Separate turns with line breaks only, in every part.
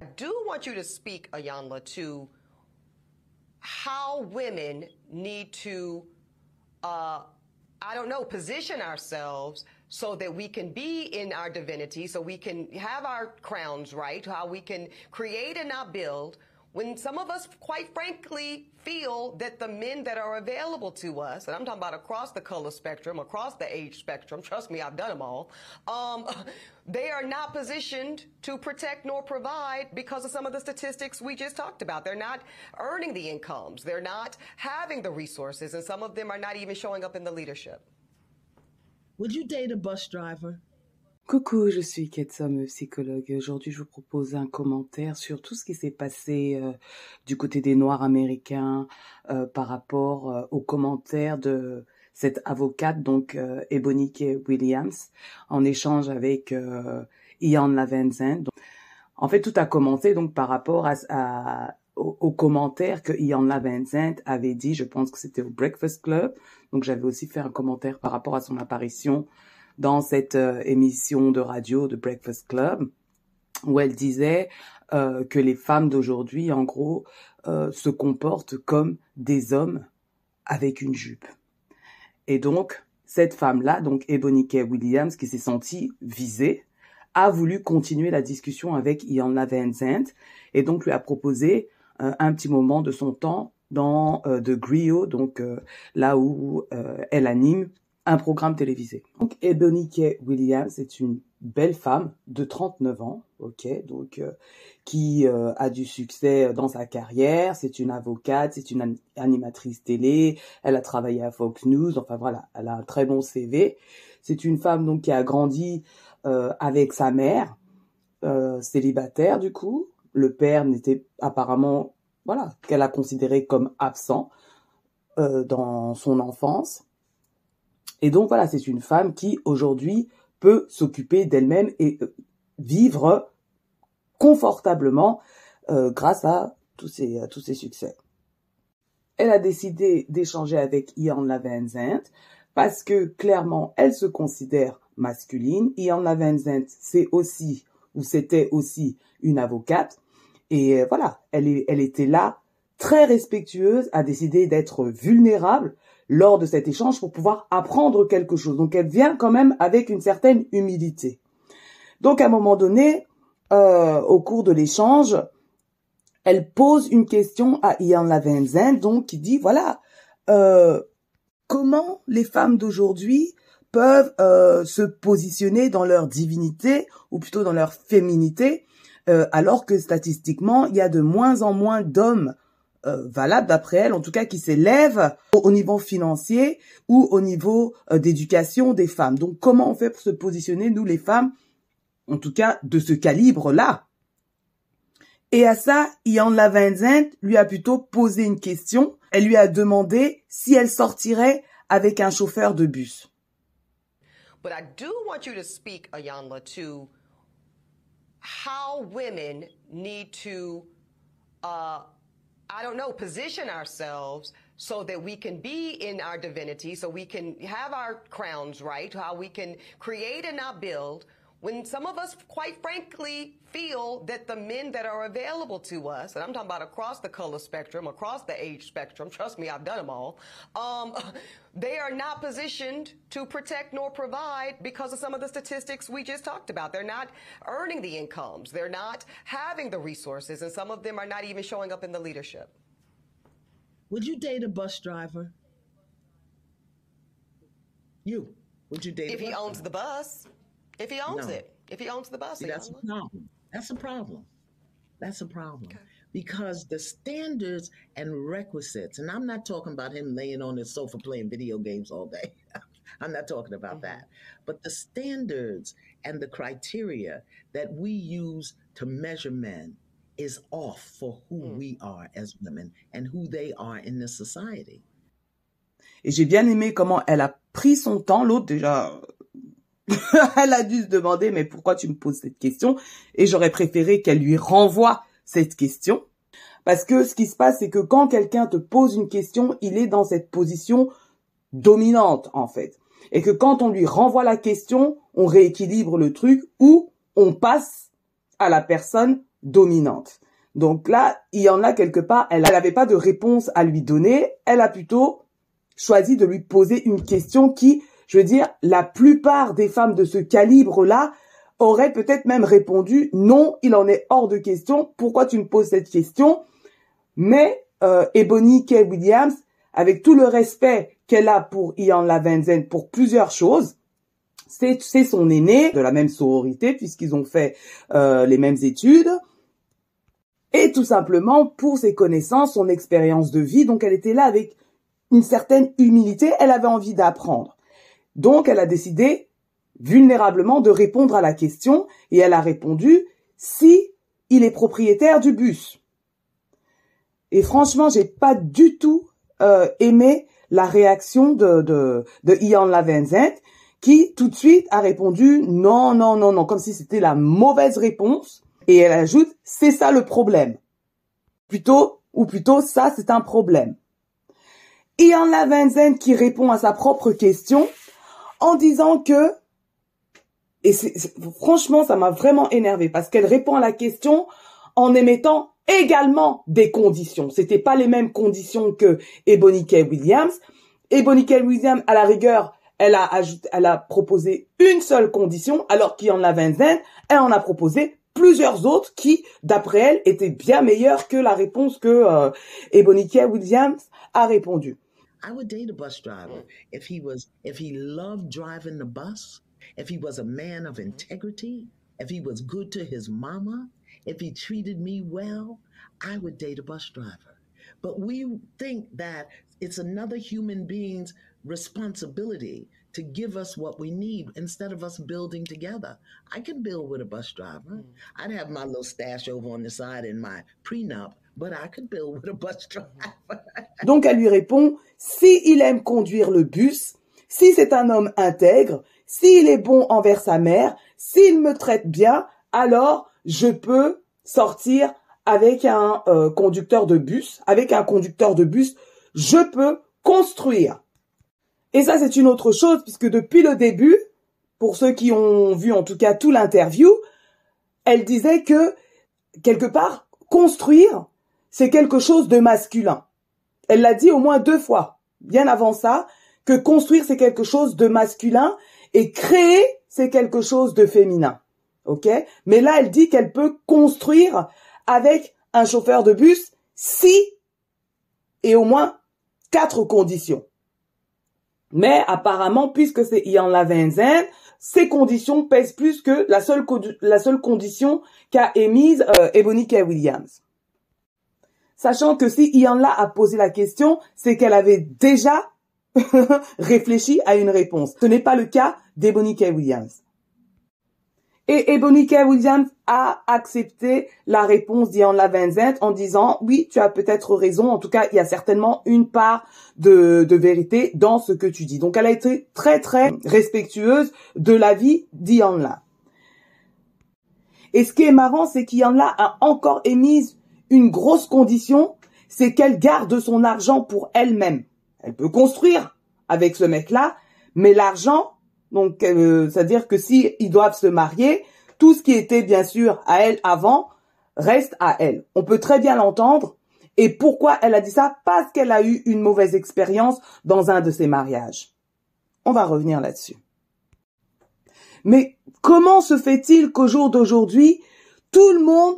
I do want you to speak, Ayanla, to how women need to, uh, I don't know, position ourselves so that we can be in our divinity, so we can have our crowns right, how we can create and not build, when some of us, quite frankly, feel that the men that are available to us, and I'm talking about across the color spectrum, across the age spectrum, trust me, I've done them all, um, they are not positioned to protect nor provide because of some of the statistics we just talked about. They're not earning the incomes. They're not having the resources, and some of them are not even showing up in the leadership.
Would you date a bus driver?
Coucou, je suis Ketsom, psychologue. Aujourd'hui, je vous propose un commentaire sur tout ce qui s'est passé euh, du côté des Noirs américains euh, par rapport euh, aux commentaires de cette avocate, donc Ebony Williams, en échange avec Ian Lavenzen. En fait, tout a commencé donc par rapport à, aux, commentaires que Ian Lavenzen avait dit. Je pense que c'était au Breakfast Club. Donc, j'avais aussi fait un commentaire par rapport à son apparition dans cette euh, émission de radio de Breakfast Club où elle disait euh, que les femmes d'aujourd'hui, en gros, euh, se comportent comme des hommes avec une jupe. Et donc, cette femme-là, donc Ebony Kay Williams, qui s'est sentie visée, a voulu continuer la discussion avec Ian Van et donc lui a proposé un petit moment de son temps dans The Griot, donc là où elle anime un programme télévisé. Donc Ebony Kay Williams est une belle femme de 39 ans, ok, donc euh, qui euh, a du succès dans sa carrière. C'est une avocate, c'est une animatrice télé. Elle a travaillé à Fox News. Enfin voilà, elle a un très bon CV. C'est une femme donc qui a grandi euh, avec sa mère, célibataire du coup. Le père n'était apparemment voilà qu'elle a considéré comme absent dans son enfance. Et donc voilà, c'est une femme qui aujourd'hui peut s'occuper d'elle-même et euh, vivre confortablement euh, grâce à tous ses, tous ses succès. Elle a décidé d'échanger avec Ian Lavenzent parce que clairement, elle se considère masculine. Ian Lavenzent, c'est aussi, ou c'était aussi une avocate. Et euh, voilà, elle, est, elle était là, très respectueuse, a décidé d'être vulnérable lors de cet échange pour pouvoir apprendre quelque chose. Donc elle vient quand même avec une certaine humilité. Donc à un moment donné, euh, au cours de l'échange, elle pose une question à Ian Lavenzen, donc qui dit voilà euh, comment les femmes d'aujourd'hui peuvent euh, se positionner dans leur divinité ou plutôt dans leur féminité, alors que statistiquement il y a de moins en moins d'hommes euh, valable d'après elle, en tout cas qui s'élève au, niveau financier ou au niveau euh, d'éducation des femmes. Donc comment on fait pour se positionner, nous les femmes, en tout cas de ce calibre-là? Et à ça, Ian Lavenzen lui a plutôt posé une question. Elle lui a demandé si elle sortirait avec un chauffeur de bus.
But I do want you to speak, Ayanla, to how women need to uh, I don't know, position ourselves so that we can be in our divinity, so we can have our crowns right, how we can create and not build, when some of us, quite frankly, feel that the men that are available to us, and I'm talking about across the color spectrum, across the age spectrum, trust me, I've done them all, um, they are not positioned to protect nor provide because of some of the statistics we just talked about. They're not earning the incomes. They're not having the resources, and some of them are not even showing up in the leadership.
Would you date a bus driver? You. Would you date
if he owns driver? the bus? If he owns no. it, if he owns the bus,
See, that's a problem. That's a problem. That's a problem. Okay. Because the standards and requisites, and I'm not talking about him laying on his sofa playing video games all day. I'm not talking about mm-hmm. that. But the standards and the criteria that we use to measure men is off for who mm. we are as women and who they are in this society.
Et j'ai bien aimé comment elle a pris son temps. L'autre, déjà, elle a dû se demander, mais pourquoi tu me poses cette question? Et j'aurais préféré qu'elle lui renvoie cette question. Parce que ce qui se passe, c'est que quand quelqu'un te pose une question, il est dans cette position dominante, en fait. Et que quand on lui renvoie la question, on rééquilibre le truc ou on passe à la personne dominante. Donc là, il y en a quelque part, elle n'avait pas de réponse à lui donner, elle a plutôt choisi de lui poser une question qui, je veux dire, la plupart des femmes de ce calibre-là auraient peut-être même répondu non, il en est hors de question, pourquoi tu me poses cette question? Mais euh, Ebony K. Williams, avec tout le respect qu'elle a pour Ian Lavenzen pour plusieurs choses, c'est son aîné de la même sororité puisqu'ils ont fait euh, les mêmes études et tout simplement pour ses connaissances, son expérience de vie. Donc elle était là avec une certaine humilité, elle avait envie d'apprendre. Donc elle a décidé vulnérablement de répondre à la question et elle a répondu si il est propriétaire du bus. Et franchement, j'ai pas du tout euh, aimé la réaction de, de, de Ian Lavenzet qui tout de suite a répondu non, non, non, non, comme si c'était la mauvaise réponse. Et elle ajoute, c'est ça le problème. Plutôt, ou plutôt, ça c'est un problème. Ian Lavenzen qui répond à sa propre question en disant que, et franchement ça m'a vraiment énervé parce qu'elle répond à la question en émettant également des conditions. C'était pas les mêmes conditions que Ebony K. Williams. Ebony K. Williams, à la rigueur, elle a ajouté, elle a proposé une seule condition, alors qu'il y en a 20 elle en a proposé plusieurs autres qui, d'après elle, étaient bien meilleures que la réponse que euh. Williams a répondu.
I would date a bus driver if he was if he loved driving the bus, if he was a man of integrity, if he was good to his mama, if he treated me well, I would date a bus driver. But we think that it's another human being's responsibility to give us what we need instead of us building together. I can build with a bus driver. Mm. I'd have my little stash over on the side in my prenup, but I could build with a bus driver.
Donc elle lui répond si il aime conduire le bus, si c'est un homme intègre, s'il est bon envers sa mère, s'il me traite bien, alors je peux sortir avec un euh, conducteur de bus, avec un conducteur de bus, je peux construire. Et ça, c'est une autre chose, puisque depuis le début, pour ceux qui ont vu en tout cas tout l'interview, elle disait que, quelque part, construire, c'est quelque chose de masculin. Elle l'a dit au moins deux fois, bien avant ça, que construire, c'est quelque chose de masculin et créer, c'est quelque chose de féminin. OK? Mais là, elle dit qu'elle peut construire avec un chauffeur de bus si et au moins quatre conditions. Mais apparemment, puisque c'est Ian Lavenzen, ces conditions pèsent plus que la seule, la seule condition qu'a émise euh, Ebony. Williams. Sachant que si Ian là a posé la question, c'est qu'elle avait déjà réfléchi à une réponse. Ce n'est pas le cas d'Ebony. Williams. Et Ebony. Williams a accepté la réponse d'Ian Lavenzet en disant oui, tu as peut-être raison. En tout cas, il y a certainement une part de, vérité dans ce que tu dis. Donc, elle a été très, très respectueuse de l'avis d'Ian La. Et ce qui est marrant, c'est qu'Ian La a encore émise une grosse condition, c'est qu'elle garde son argent pour elle-même. Elle peut construire avec ce mec-là, mais l'argent, donc, euh, c'est-à-dire que si ils doivent se marier, tout ce qui était bien sûr à elle avant reste à elle. On peut très bien l'entendre. Et pourquoi elle a dit ça? Parce qu'elle a eu une mauvaise expérience dans un de ses mariages. On va revenir là-dessus. Mais comment se fait-il qu'au jour d'aujourd'hui, tout le monde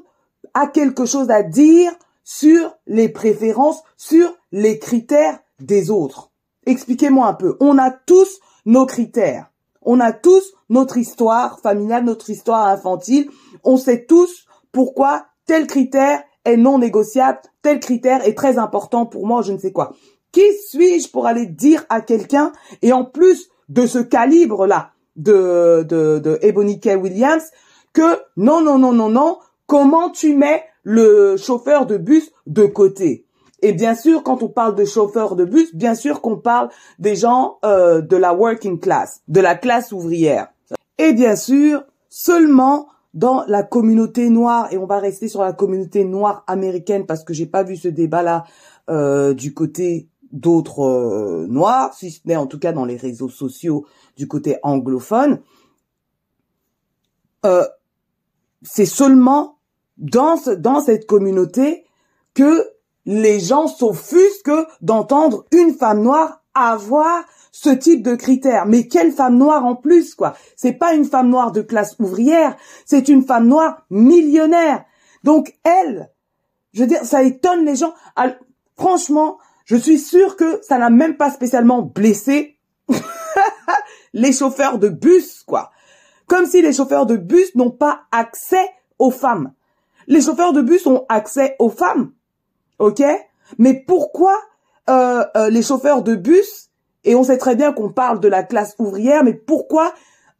a quelque chose à dire sur les préférences, sur les critères des autres Expliquez-moi un peu. On a tous nos critères. On a tous notre histoire familiale, notre histoire infantile. On sait tous pourquoi tel critère est non négociable, tel critère est très important pour moi, je ne sais quoi. Qui suis-je pour aller dire à quelqu'un, et en plus de ce calibre-là de, de, de Ebony K. Williams, que non, non, non, non, non, comment tu mets le chauffeur de bus de côté? Et bien sûr, quand on parle de chauffeurs de bus, bien sûr qu'on parle des gens euh, de la working class, de la classe ouvrière. Et bien sûr, seulement dans la communauté noire, et on va rester sur la communauté noire américaine parce que j'ai pas vu ce débat-là euh, du côté d'autres euh, noirs, si ce n'est en tout cas dans les réseaux sociaux du côté anglophone. c'est seulement dans, cette communauté que les gens s'offusquent d'entendre une femme noire avoir ce type de critères. Mais quelle femme noire en plus, quoi? C'est pas une femme noire de classe ouvrière, c'est une femme noire millionnaire. Donc elle, je veux dire, ça étonne les gens. franchement, je suis sûre que ça n'a même pas spécialement blessé les chauffeurs de bus, quoi. Comme si les chauffeurs de bus n'ont pas accès aux femmes. Les chauffeurs de bus ont accès aux femmes, ok? Mais pourquoi euh, euh, les chauffeurs de bus, et on sait très bien qu'on parle de la classe ouvrière, mais pourquoi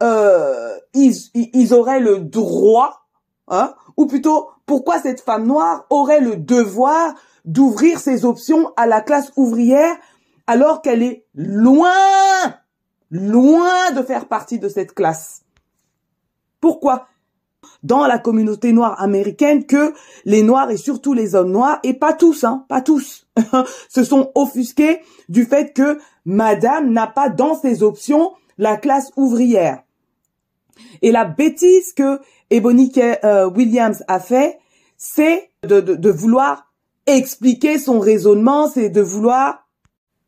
euh, ils, ils auraient le droit, hein, ou plutôt pourquoi cette femme noire aurait le devoir d'ouvrir ses options à la classe ouvrière alors qu'elle est loin, loin de faire partie de cette classe? Pourquoi? Dans la communauté noire américaine que les noirs et surtout les hommes noirs, et pas tous, hein, pas tous, se sont offusqués du fait que madame n'a pas dans ses options la classe ouvrière. Et la bêtise que Ebony euh, Williams a fait, c'est de, de vouloir expliquer son raisonnement, c'est de vouloir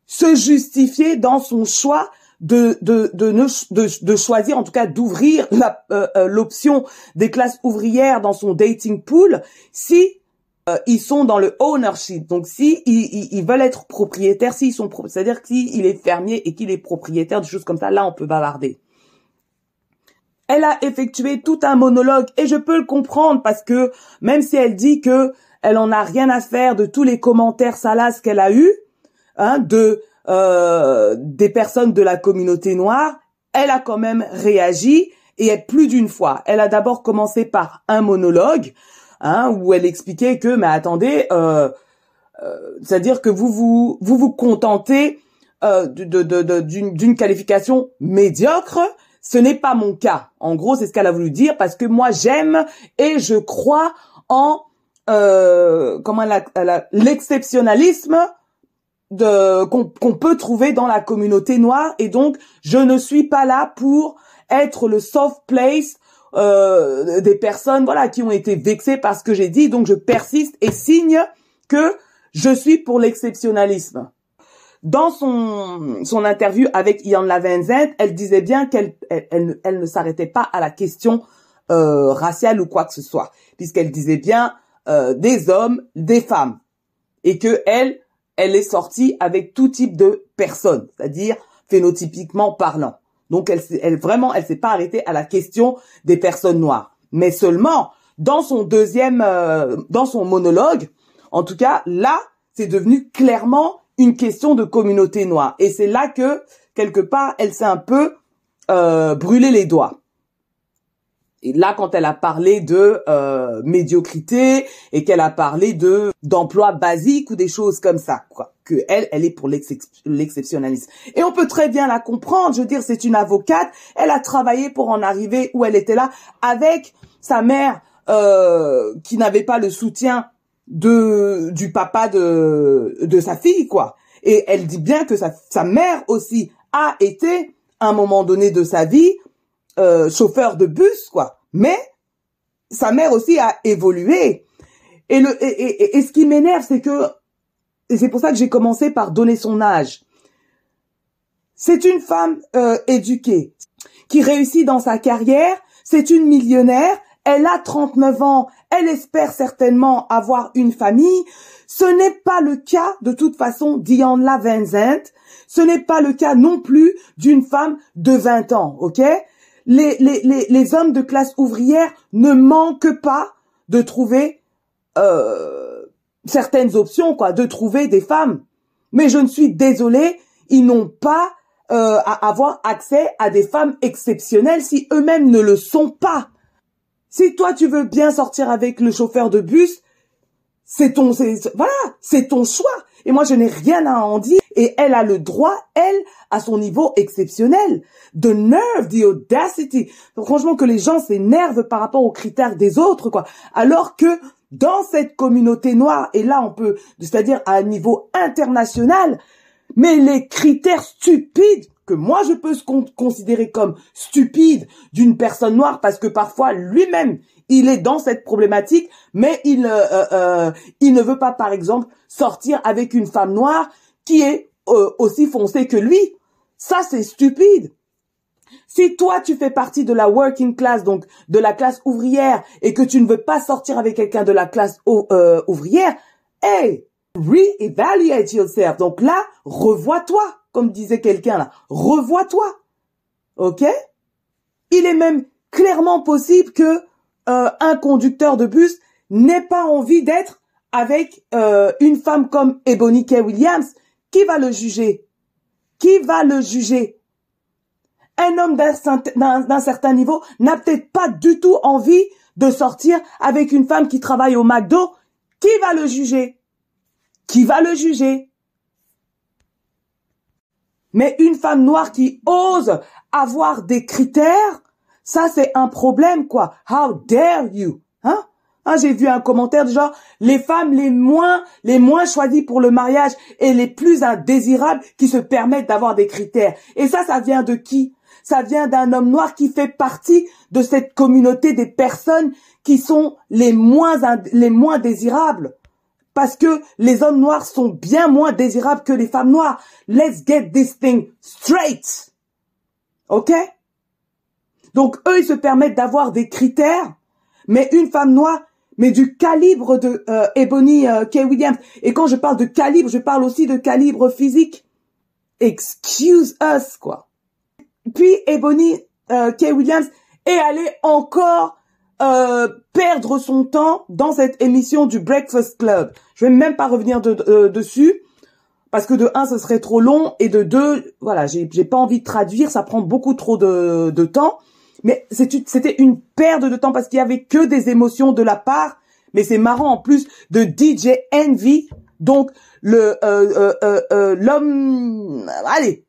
se justifier dans son choix de de de, de, de choisir en tout cas d'ouvrir euh, euh, l'option des classes ouvrières dans son dating pool si euh, ils sont dans le ownership. Donc si ils, ils, veulent être propriétaires s'ils sont c'est-à-dire s'il est fermier et qu'il est propriétaire de choses comme ça là on peut bavarder. Elle a effectué tout un monologue et je peux le comprendre parce que même si elle dit que elle en a rien à faire de tous les commentaires salaces qu'elle a eu hein, de euh, des personnes de la communauté noire, elle a quand même réagi et plus d'une fois. Elle a d'abord commencé par un monologue hein, où elle expliquait que, mais attendez, euh, euh, c'est-à-dire que vous vous vous vous contentez euh, de, de, d'une qualification médiocre. Ce n'est pas mon cas. En gros, c'est ce qu'elle a voulu dire parce que moi j'aime et je crois en euh, comment l'exceptionnalisme de qu'on peut trouver dans la communauté noire. Et donc je ne suis pas là pour être le soft place euh, des personnes voilà qui ont été vexées par ce que j'ai dit. Donc je persiste et signe que je suis pour l'exceptionnalisme. Dans son son interview avec Ian Lavenzent, elle disait bien qu'elle elle, elle, ne s'arrêtait pas à la question euh, raciale ou quoi que ce soit puisqu'elle disait bien euh, des hommes, des femmes. Et que elle elle est sortie avec tout type de personnes, c'est-à-dire phénotypiquement parlant. Donc elle, elle vraiment, elle s'est pas arrêtée à la question des personnes noires, mais seulement dans son deuxième, euh, dans son monologue. En tout cas, là, c'est devenu clairement une question de communauté noire, et c'est là que quelque part, elle s'est un peu euh, brûlé les doigts. Et là, quand elle a parlé de euh, médiocrité et qu'elle a parlé de d'emploi basique ou des choses comme ça, quoi, que elle, elle est pour l'exceptionnalisme. Et on peut très bien la comprendre. Je veux dire, c'est une avocate. Elle a travaillé pour en arriver où elle était là avec sa mère euh, qui n'avait pas le soutien de du papa de de sa fille, quoi. Et elle dit bien que sa, sa mère aussi a été à un moment donné de sa vie euh, chauffeur de bus, quoi. Mais sa mère aussi a évolué. Et le et, et, ce qui m'énerve, c'est que et c'est pour ça que j'ai commencé par donner son âge. C'est une femme euh, éduquée qui réussit dans sa carrière. C'est une millionnaire. Elle a 39 ans. Elle espère certainement avoir une famille. Ce n'est pas le cas de toute façon d'Ian Vincent. Ce n'est pas le cas non plus d'une femme de 20 ans, ok? Les, les, les, les, hommes de classe ouvrière ne manquent pas de trouver euh, certaines options, quoi, de trouver des femmes. Mais je ne suis désolée, ils n'ont pas euh, à avoir accès à des femmes exceptionnelles si eux-mêmes ne le sont pas. Si toi tu veux bien sortir avec le chauffeur de bus, c'est ton, voilà, c'est ton choix. Et moi, je n'ai rien à en dire. Et elle a le droit, elle, à son niveau exceptionnel. The nerve, the audacity. franchement, que les gens s'énervent par rapport aux critères des autres, quoi. Alors que dans cette communauté noire, et là, on peut, c'est-à-dire à un niveau international, mais les critères stupides que moi je peux considérer comme stupide d'une personne noire parce que parfois lui-même il est dans cette problématique, mais il, euh, euh, euh, il ne veut pas, par exemple, sortir avec une femme noire qui est aussi foncée que lui. Ça, c'est stupide. Si toi, tu fais partie de la working class, donc de la classe ouvrière, et que tu ne veux pas sortir avec quelqu'un de la classe ouvrière, hey, re-evaluate yourself. Donc là, revois-toi, comme disait quelqu'un là. Revois-toi. OK? Il est même clairement possible que euh, un conducteur de bus n'ait pas envie d'être avec euh, une femme comme Ebony. Williams, qui va le juger? Qui va le juger? Un homme d'un certain niveau n'a peut-être pas du tout envie de sortir avec une femme qui travaille au McDo. Qui va le juger? Qui va le juger? Mais une femme noire qui ose avoir des critères, ça, c'est un problème, quoi. How dare you? Hein? Ah, j'ai vu un commentaire du genre, les femmes les moins, les moins choisies pour le mariage et les plus indésirables qui se permettent d'avoir des critères. Et ça, ça vient de qui? Ça vient d'un homme noir qui fait partie de cette communauté des personnes qui sont les moins, les moins désirables. Parce que les hommes noirs sont bien moins désirables que les femmes noires. Let's get this thing straight. OK? Donc eux, ils se permettent d'avoir des critères, mais une femme noire, mais du calibre de euh, Ebony euh, K. Williams. Et quand je parle de calibre, je parle aussi de calibre physique. Excuse us, quoi. Puis Ebony euh, K. Williams est allée encore euh, perdre son temps dans cette émission du Breakfast Club. Je vais même pas revenir de, dessus parce que de un, ce serait trop long et de deux, voilà, j'ai pas envie de traduire, ça prend beaucoup trop de temps. Mais c'était une perte de temps parce qu'il y avait que des émotions de la part. Mais c'est marrant en plus de DJ Envy, donc le euh, euh, euh, l'homme, allez,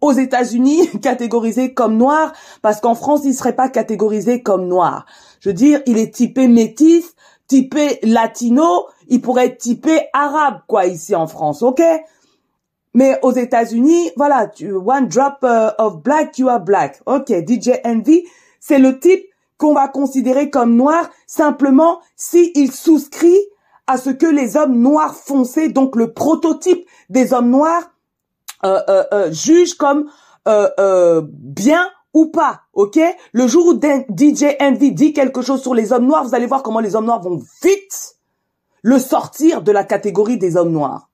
aux États-Unis catégorisé comme noir parce qu'en France il serait pas catégorisé comme noir. Je veux dire, il est typé métis, typé latino, il pourrait être typé arabe quoi ici en France, ok? Mais aux États-Unis, voilà, tu, one drop uh, of black, you are black. Ok, DJ Envy, c'est le type qu'on va considérer comme noir simplement s'il souscrit à ce que les hommes noirs foncés, donc le prototype des hommes noirs, euh, euh, euh jugent comme euh, euh, bien ou pas, ok Le jour où DJ Envy dit quelque chose sur les hommes noirs, vous allez voir comment les hommes noirs vont vite le sortir de la catégorie des hommes noirs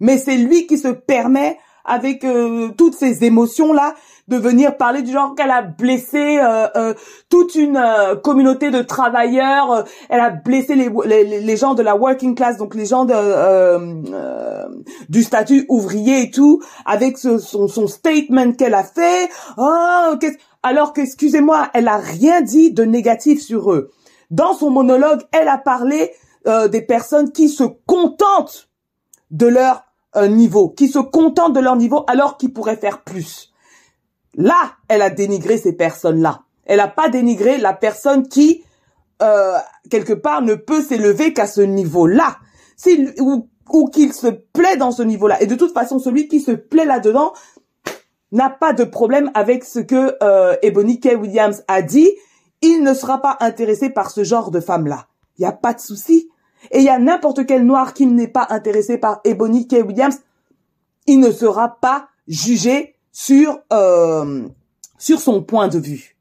mais c'est lui qui se permet avec euh, toutes ces émotions là de venir parler du genre qu'elle a blessé euh, euh, toute une communauté de travailleurs, elle a blessé les, les, les, gens de la working class, donc les gens de, du statut ouvrier et tout, avec ce, son, son statement qu'elle a fait. Oh, alors qu'excusez-moi, elle a rien dit de négatif sur eux. Dans son monologue, elle a parlé des personnes qui se contentent de leur niveau, qui se contentent de leur niveau alors qu'ils pourraient faire plus. Là, elle a dénigré ces personnes-là. Elle n'a pas dénigré la personne qui, euh, quelque part, ne peut s'élever qu'à ce niveau-là. ou, ou qu'il se plaît dans ce niveau-là. Et de toute façon, celui qui se plaît là-dedans n'a pas de problème avec ce que euh, Ebony. Williams a dit. Il ne sera pas intéressé par ce genre de femme-là. Il n'y a pas de souci. Et il y a n'importe quel noir qui n'est pas intéressé par Ebony K. Williams, il ne sera pas jugé sur euh, sur son point de vue.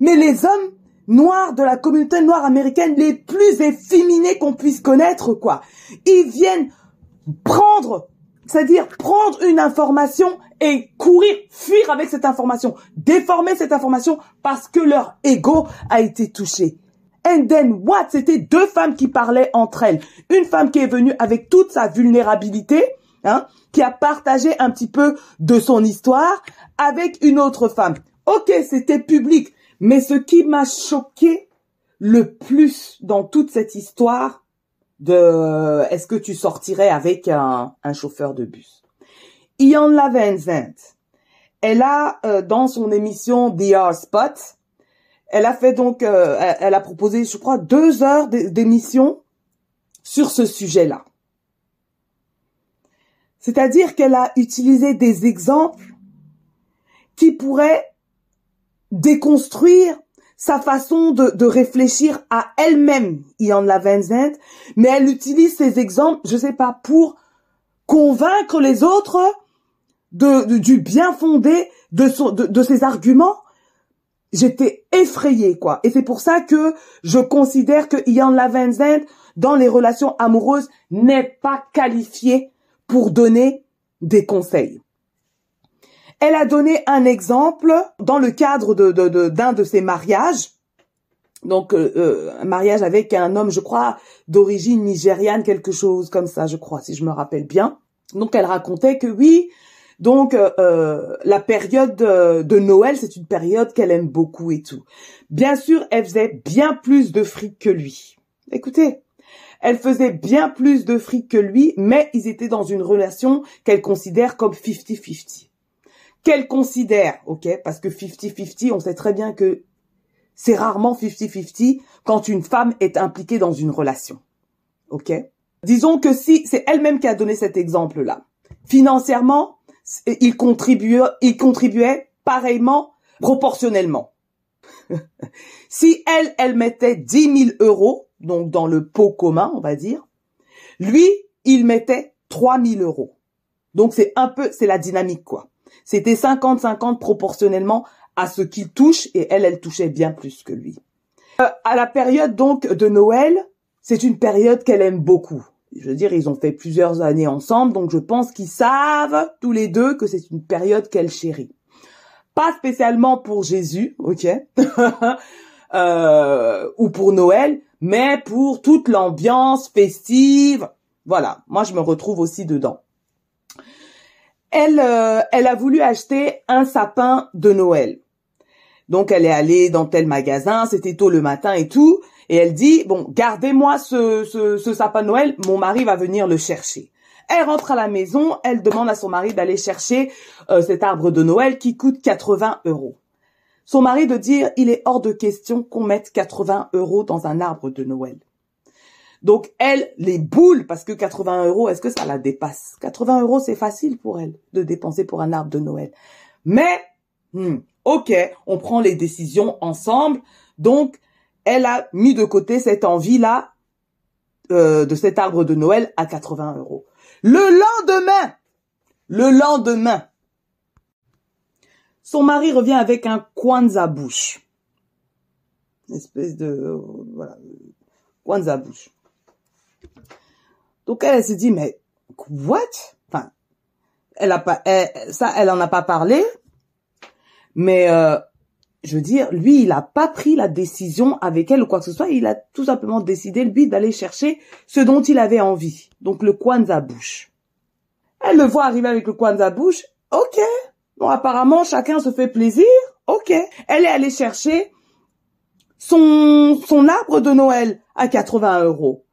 Mais les hommes noirs de la communauté noire américaine les plus efféminés qu'on puisse connaître, quoi, ils viennent prendre, c'est-à-dire prendre une information et courir, fuir avec cette information, déformer cette information parce que leur ego a été touché. And then what? C'était deux femmes qui parlaient entre elles. Une femme qui est venue avec toute sa vulnérabilité, hein, qui a partagé un petit peu de son histoire avec une autre femme. Ok, c'était public. Mais ce qui m'a choqué le plus dans toute cette histoire de est-ce que tu sortirais avec un, chauffeur de bus? Ian Lavenzent, elle a, euh, dans son émission The R Spot, elle a fait donc, euh, elle a proposé, je crois, deux heures d'émission sur ce sujet-là. C'est-à-dire qu'elle a utilisé des exemples qui pourraient déconstruire sa façon de, réfléchir à elle-même, Ian Lavenzent, mais elle utilise ces exemples, je sais pas, pour convaincre les autres du bien fondé de ses arguments. J'étais effrayée, quoi. Et c'est pour ça que je considère que Ian Lavenzent, dans les relations amoureuses, n'est pas qualifié pour donner des conseils. Elle a donné un exemple dans le cadre de, d'un de, ses mariages. Donc euh, euh, un mariage avec un homme, je crois, d'origine nigériane, quelque chose comme ça, je crois, si je me rappelle bien. Donc elle racontait que oui, donc euh, la période de, Noël, c'est une période qu'elle aime beaucoup et tout. Bien sûr, elle faisait bien plus de fric que lui. Écoutez, elle faisait bien plus de fric que lui, mais ils étaient dans une relation qu'elle considère comme 50-50 qu'elle considère, ok, parce que 50-50, on sait très bien que c'est rarement 50-50 quand une femme est impliquée dans une relation, ok? Disons que si c'est elle-même qui a donné cet exemple-là, financièrement, il contribuait, il contribuait pareillement, proportionnellement. si elle, elle mettait 10 000 euros, donc dans le pot commun, on va dire, lui, il mettait 3 000 euros. Donc c'est un peu, c'est la dynamique, quoi. C'était 50-50 proportionnellement à ce qu'il touche et elle, elle touchait bien plus que lui. Euh, à la période donc de Noël, c'est une période qu'elle aime beaucoup. Je veux dire, ils ont fait plusieurs années ensemble, donc je pense qu'ils savent tous les deux que c'est une période qu'elle chérit. Pas spécialement pour Jésus, ok, euh, ou pour Noël, mais pour toute l'ambiance festive. Voilà, moi je me retrouve aussi dedans elle, euh, elle a voulu acheter un sapin de Noël. Donc elle est allée dans tel magasin, c'était tôt le matin et tout, et elle dit bon gardez-moi ce, ce, sapin de Noël, mon mari va venir le chercher. Elle rentre à la maison, elle demande à son mari d'aller chercher euh, cet arbre de Noël qui coûte 80 euros. Son mari de dire il est hors de question qu'on mette 80 euros dans un arbre de Noël. Donc elle, les boules, parce que 80 euros, est-ce que ça la dépasse? 80 euros, c'est facile pour elle de dépenser pour un arbre de Noël. Mais, hmm, ok, on prend les décisions ensemble. Donc, elle a mis de côté cette envie-là euh, de cet arbre de Noël à 80 euros. Le lendemain, le lendemain, son mari revient avec un Kwanzaa bouche. Une espèce de, euh, voilà, Kwanzaa bouche. Donc elle, s'est dit mais what? Enfin, elle a pas ça, elle en a pas parlé. Mais euh, je veux dire, lui, il a pas pris la décision avec elle ou quoi que ce soit. Il a tout simplement décidé lui d'aller chercher ce dont il avait envie. Donc le Kwanzaa bouche. Elle le voit arriver avec le Kwanzaa bouche. Ok. Bon, apparemment, chacun se fait plaisir. Ok. Elle est allée chercher son, son arbre de Noël à 80 euros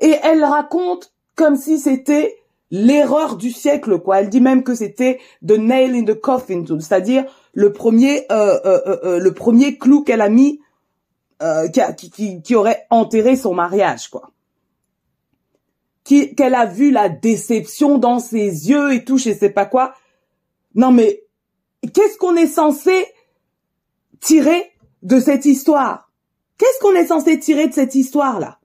et elle raconte comme si c'était l'erreur du siècle, quoi. Elle dit même que c'était the nail in the coffin, c'est-à-dire le premier, euh, euh, euh, le premier clou qu'elle a mis, qui, qui, qui, aurait enterré son mariage, quoi. Qu'elle a vu la déception dans ses yeux et tout, je sais pas quoi. Non mais qu'est-ce qu'on est censé tirer de cette histoire? Qu'est-ce qu'on est censé tirer de cette histoire là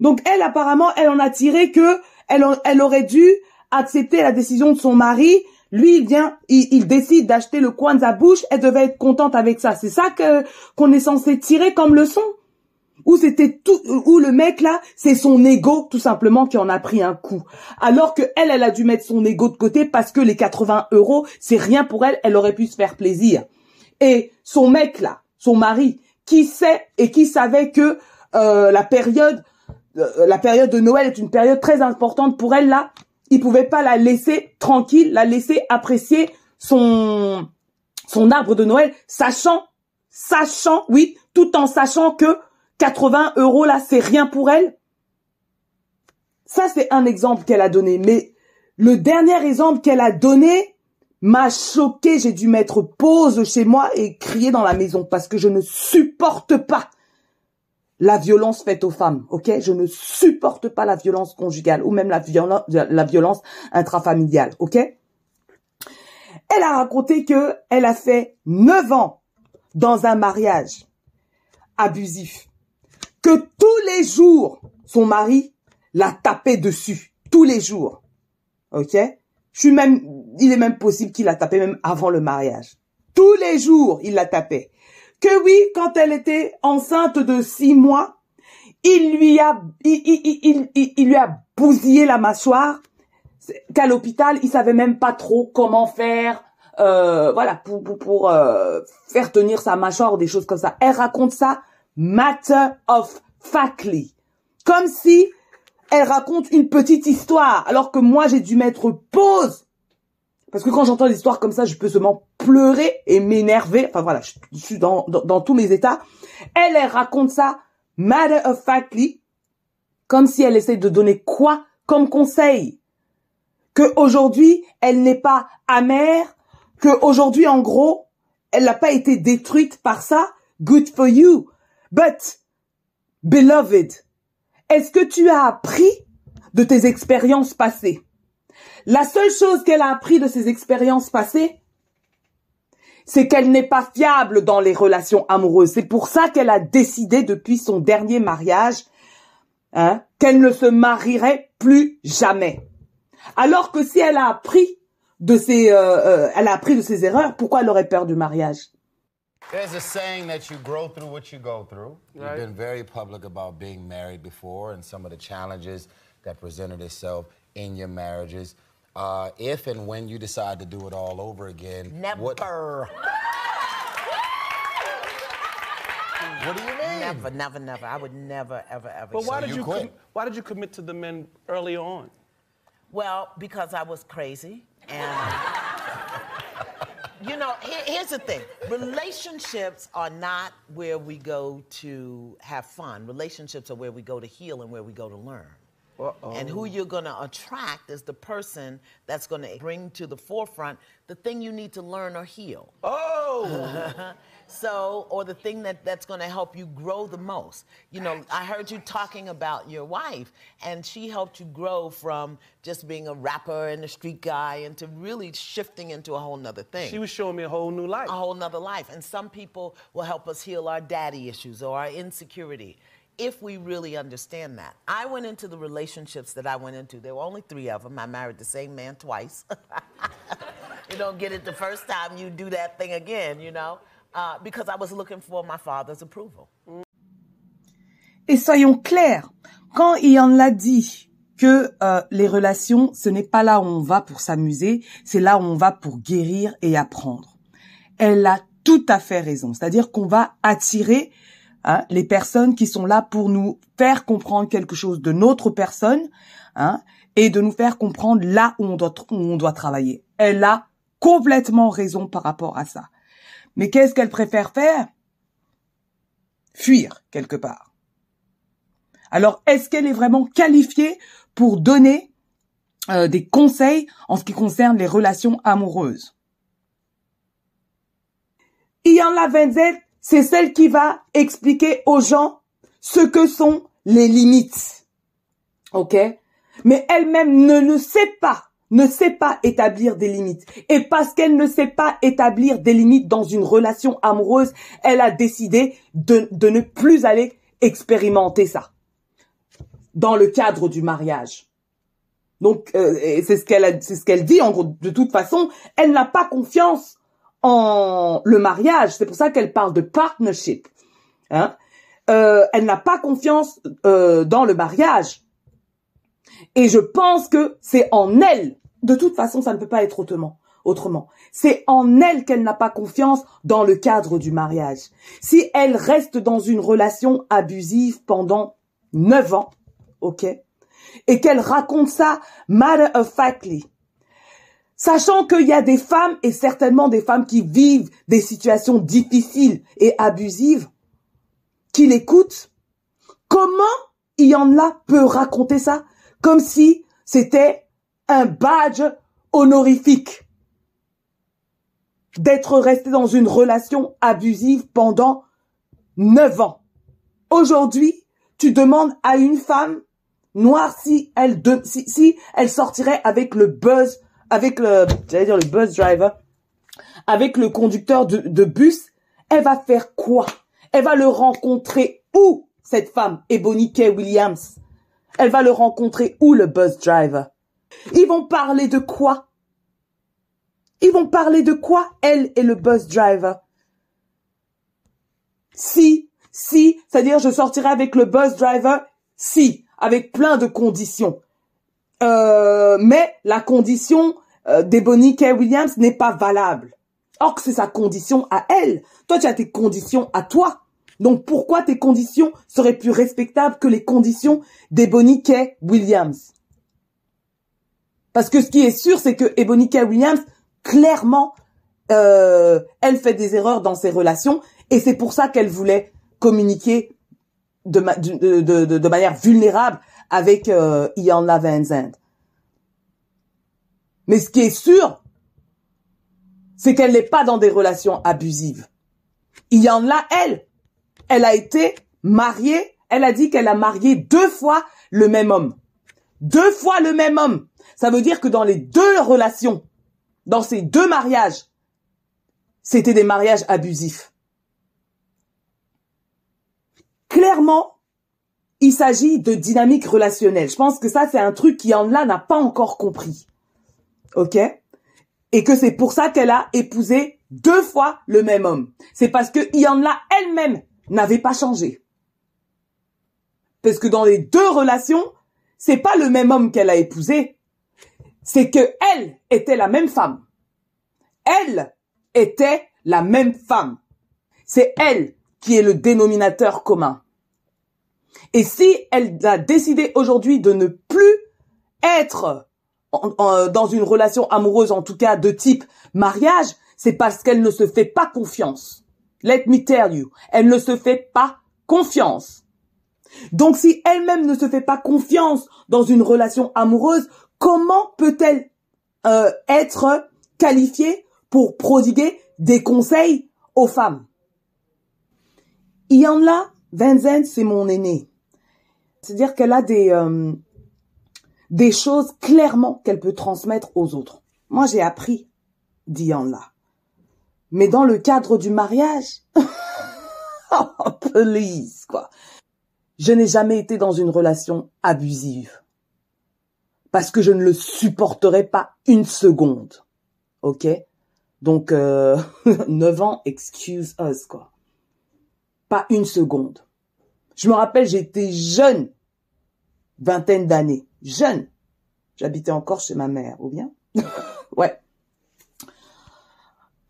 donc elle, apparemment, elle en a tiré que elle, elle aurait dû accepter la décision de son mari. Lui, il vient, il, décide d'acheter le coin de sa bouche. Elle devait être contente avec ça. C'est ça que qu'on est censé tirer comme leçon? Ou c'était tout, ou le mec là, c'est son ego tout simplement qui en a pris un coup. Alors que elle, elle a dû mettre son ego de côté parce que les 80 euros, c'est rien pour elle. Elle aurait pu se faire plaisir. Et son mec là, son mari, qui sait et qui savait que euh, la période euh, la période de Noël est une période très importante pour elle là. Il pouvait pas la laisser tranquille, la laisser apprécier son son arbre de Noël, sachant, sachant, oui, tout en sachant que 80 euros là, c'est rien pour elle. Ça, c'est un exemple qu'elle a donné. Mais le dernier exemple qu'elle a donné m'a choqué. J'ai dû mettre pause chez moi et crier dans la maison parce que je ne supporte pas la violence faite aux femmes, ok? Je ne supporte pas la violence conjugale ou même la, violence, intrafamiliale, ok? Elle a raconté que elle a fait neuf ans dans un mariage abusif, que tous les jours son mari la tapait dessus, tous les jours, ok? Je suis même, il est même possible qu'il la tapait même avant le mariage. Tous les jours, il la tapait que oui, quand elle était enceinte de six mois, il lui a, il, lui a bousillé la mâchoire, qu'à l'hôpital, il savait même pas trop comment faire, euh, voilà, pour, pour, euh, faire tenir sa mâchoire ou des choses comme ça. Elle raconte ça matter of factly. Comme si elle raconte une petite histoire, alors que moi j'ai dû mettre pause parce que quand j'entends des comme ça, je peux seulement pleurer et m'énerver. Enfin voilà, je, suis dans, dans, tous mes états. Elle, elle raconte ça matter of factly, comme si elle essaie de donner quoi comme conseil. Que aujourd'hui, elle n'est pas amère, que aujourd'hui, en gros, elle n'a pas été détruite par ça. Good for you. But, beloved, est-ce que tu as appris de tes expériences passées? La seule chose qu'elle a appris de ses expériences passées, c'est qu'elle n'est pas fiable dans les relations amoureuses. C'est pour ça qu'elle a décidé depuis son dernier mariage hein, qu'elle ne se marierait plus jamais. Alors que si elle a appris de ses, euh, euh, elle a appris de ses erreurs, pourquoi elle aurait peur du mariage?
There's a saying that you grow through what you go through. You've been very public about being married before and some of the challenges that presented itself in your marriages. Uh, if and when you decide to do it all over again,
never.
What, what do you mean?
Never, never, never. I would never, ever, ever.
But why
so
did you,
quit?
why did you commit to the men early on?
Well, because I was crazy and. you know, here, here's the thing relationships are not where we go to have fun. Relationships are where we go to heal and where we go to learn. Uh-oh. And who you're going to attract is the person that's going to bring to the forefront the thing you need to learn or heal.
Oh!
so, or the thing that, that's going to help you grow the most. You know, I heard you talking about your wife, and she helped you grow from just being a rapper and a street guy into really shifting into a whole nother thing.
She was showing me a whole new life.
A whole nother life. And some people will help us heal our daddy issues or our insecurity if we really understand that. I went into the relationships that I went into. There were only three of them. I married the same man twice. you don't get it the first time, you do that thing again, you know, uh, because I was looking for my father's approval.
Et soyons clairs, quand Ian l'a dit que euh, les relations, ce n'est pas là où on va pour s'amuser, c'est là où on va pour guérir et apprendre. Elle a tout à fait raison. C'est-à-dire qu'on va attirer Hein, les personnes qui sont là pour nous faire comprendre quelque chose de notre personne hein, et de nous faire comprendre là où on doit, où on doit travailler. Elle a complètement raison par rapport à ça. Mais qu'est-ce qu'elle préfère faire? Fuir quelque part. Alors, est-ce qu'elle est vraiment qualifiée pour donner euh, des conseils en ce qui concerne les relations amoureuses? Ian Lavenzet c'est celle qui va expliquer aux gens ce que sont les limites. OK? Mais elle-même ne le sait pas, ne sait pas établir des limites. Et parce qu'elle ne sait pas établir des limites dans une relation amoureuse, elle a décidé de, de ne plus aller expérimenter ça dans le cadre du mariage. Donc euh, c'est ce qu'elle c'est ce qu'elle dit en gros de toute façon, elle n'a pas confiance en le mariage. C'est pour ça qu'elle parle de partnership. Hein? Euh, elle n'a pas confiance euh, dans le mariage. Et je pense que c'est en elle. De toute façon, ça ne peut pas être autrement. Autrement, c'est en elle qu'elle n'a pas confiance dans le cadre du mariage. Si elle reste dans une relation abusive pendant neuf ans, ok, et qu'elle raconte ça matter of factly, Sachant qu'il y a des femmes, et certainement des femmes qui vivent des situations difficiles et abusives, qui l'écoutent, comment il y en a peut raconter ça comme si c'était un badge honorifique d'être resté dans une relation abusive pendant neuf ans? aujourd'hui, tu demandes à une femme noire si elle de, si elle sortirait avec le buzz, avec le, j'allais dire le buzz driver, avec le conducteur de, bus, elle va faire quoi? Elle va le rencontrer où cette femme, Ebony K. Williams? Elle va le rencontrer où le bus driver? Ils vont parler de quoi? Ils vont parler de quoi Elle et le bus driver? Si, si, c'est-à-dire je sortirai avec le bus driver? Si, avec plein de conditions. Euh, mais la condition euh, d'Ebony K. Williams n'est pas valable. Or que c'est sa condition à elle. Toi, tu as tes conditions à toi. Donc pourquoi tes conditions seraient plus respectables que les conditions d'Ebony K. Williams? Parce que ce qui est sûr, c'est que Ebony K. Williams, clairement, euh, elle fait des erreurs dans ses relations et c'est pour ça qu'elle voulait communiquer de, de, de, de, manière vulnérable avec euh, Ian Van Mais ce qui est sûr, c'est qu'elle n'est pas dans des relations abusives. Il y en a, elle. Elle a été mariée, elle a dit qu'elle a marié deux fois le même homme. Deux fois le même homme. Ça veut dire que dans les deux relations, dans ces deux mariages, c'était des mariages abusifs. Clairement, il s'agit de dynamique relationnelle. Je pense que ça, c'est un truc qui n'a pas encore compris. OK? Et que c'est pour ça qu'elle a épousé deux fois le même homme. C'est parce que a elle-même n'avait pas changé. Parce que dans les deux relations, c'est pas le même homme qu'elle a épousé. C'est que elle était la même femme. Elle était la même femme. C'est elle qui est le dénominateur commun. Et si elle a décidé aujourd'hui de ne plus être dans une relation amoureuse, en tout cas de type mariage, c'est parce qu'elle ne se fait pas confiance. Let me tell you, elle ne se fait pas confiance. Donc si elle-même ne se fait pas confiance dans une relation amoureuse, comment peut-elle euh, être qualifiée pour prodiguer des conseils aux femmes? Il y en a, Vincent, c'est mon aîné. C'est-à-dire qu'elle a des, euh, des choses clairement qu'elle peut transmettre aux autres. Moi, j'ai appris Diane là. Mais dans le cadre du mariage, oh, please, quoi. Je n'ai jamais été dans une relation abusive. Parce que je ne le supporterai pas une seconde. OK? Donc, euh, 9 ans, excuse us, quoi. Pas une seconde. Je me rappelle, j'étais jeune, vingtaine d'années, jeune. J'habitais encore chez ma mère, ou bien? Ouais.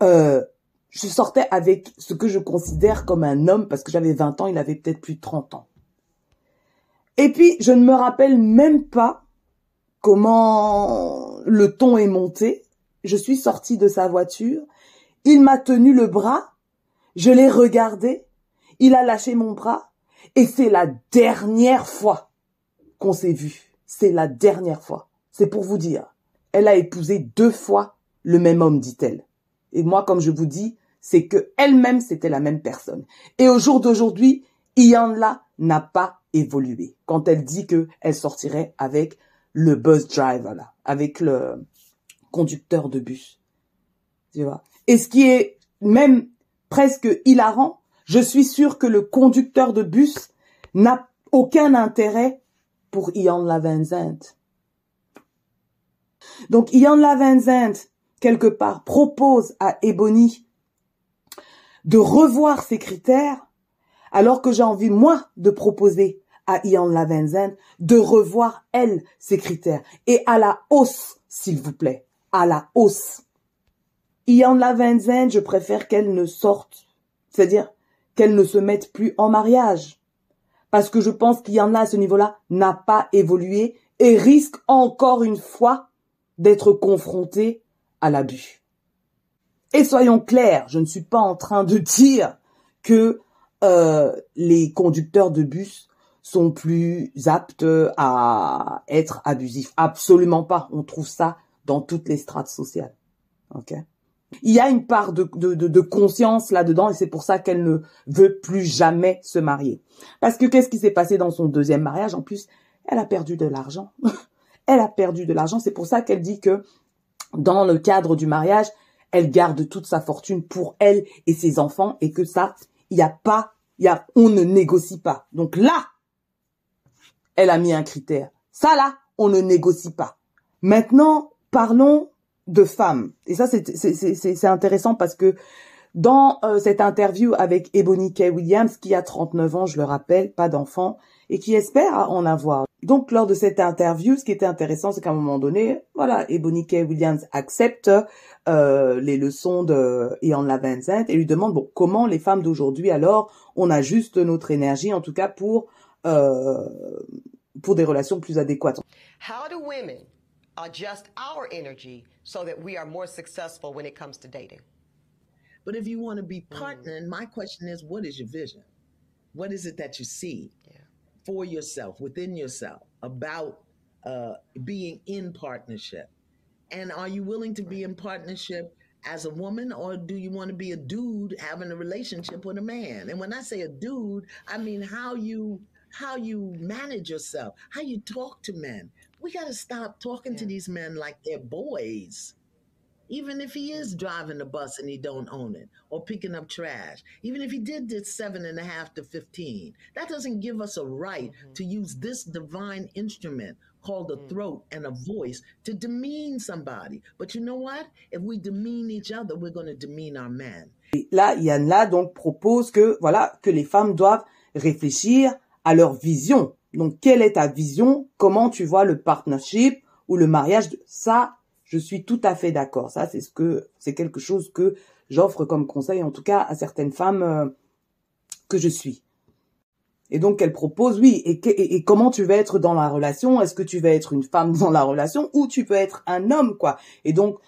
Euh, je sortais avec ce que je considère comme un homme, parce que j'avais 20 ans, il avait peut-être plus de 30 ans. Et puis, je ne me rappelle même pas comment le ton est monté. Je suis sortie de sa voiture. Il m'a tenu le bras. Je l'ai regardé. Il a lâché mon bras. Et c'est la dernière fois qu'on s'est vu. C'est la dernière fois. C'est pour vous dire. Elle a épousé deux fois le même homme, dit-elle. Et moi, comme je vous dis, c'est que elle-même, c'était la même personne. Et au jour d'aujourd'hui, Iyanla n'a pas évolué. Quand elle dit que elle sortirait avec le bus driver, avec le conducteur de bus. Tu vois? Et ce qui est même presque hilarant, je suis sûre que le conducteur de bus n'a aucun intérêt pour Ian Lavenzant. Donc Ian Lavenzant, quelque part, propose à Ebony de revoir ses critères, alors que j'ai envie, moi, de proposer à Ian Lavenzant de revoir, elle, ses critères. Et à la hausse, s'il vous plaît. À la hausse. Ian Lavenzant, je préfère qu'elle ne sorte. C'est-à-dire, qu'elle ne se mette plus en mariage. Parce que je pense qu'il y en a à ce niveau-là, n'a pas évolué et risque encore une fois d'être confronté à l'abus. Et soyons clairs, je ne suis pas en train de dire que euh, les conducteurs de bus sont plus aptes à être abusifs. Absolument pas. On trouve ça dans toutes les strates sociales. Il y a une part de, conscience là-dedans et c'est pour ça qu'elle ne veut plus jamais se marier. Parce que qu'est-ce qui s'est passé dans son deuxième mariage? En plus, elle a perdu de l'argent. elle a perdu de l'argent. C'est pour ça qu'elle dit que dans le cadre du mariage, elle garde toute sa fortune pour elle et ses enfants et que ça, il n'y a pas, il y a, on ne négocie pas. Donc là, elle a mis un critère. Ça là, on ne négocie pas. Maintenant, parlons de femmes. Et ça, c'est intéressant parce que dans euh, cette interview avec Ebony K. Williams, qui a 39 ans, je le rappelle, pas d'enfant, et qui espère en avoir. Donc, lors de cette interview, ce qui était intéressant, c'est qu'à un moment donné, voilà, Ebony K. Williams accepte euh, les leçons de Ian Vincent et lui demande, bon, comment les femmes d'aujourd'hui, alors, on ajuste notre énergie, en tout cas pour, euh, pour des relations plus adéquates.
Adjust our energy so that we are more successful when it comes to dating.
But if you want to be partnering, mm. my question is what is your vision? What is it that you see yeah. for yourself, within yourself, about uh, being in partnership? And are you willing to be in partnership as a woman, or do you want to be a dude having a relationship with a man? And when I say a dude, I mean how you how you manage yourself, how you talk to men, we got to stop talking yeah. to these men like they're boys. Even if he is driving the bus and he don't own it, or picking up trash, even if he did this seven and a half to fifteen, that doesn't give us a right mm-hmm. to use this divine instrument called a mm. throat and a voice to demean somebody. But you know what? If we demean each other, we're going to demean our men.
Et là, Yann là donc propose que voilà que les femmes doivent réfléchir à leur vision Donc, quelle est ta vision? Comment tu vois le partnership ou le mariage? Ça, je suis tout à fait d'accord. Ça, c'est ce que c'est quelque chose que j'offre comme conseil, en tout cas à certaines femmes euh, que je suis. Et donc, elle propose, oui, et, comment tu vas être dans la relation? Est-ce que tu vas être une femme dans la relation ou tu peux être un homme, quoi? Et donc,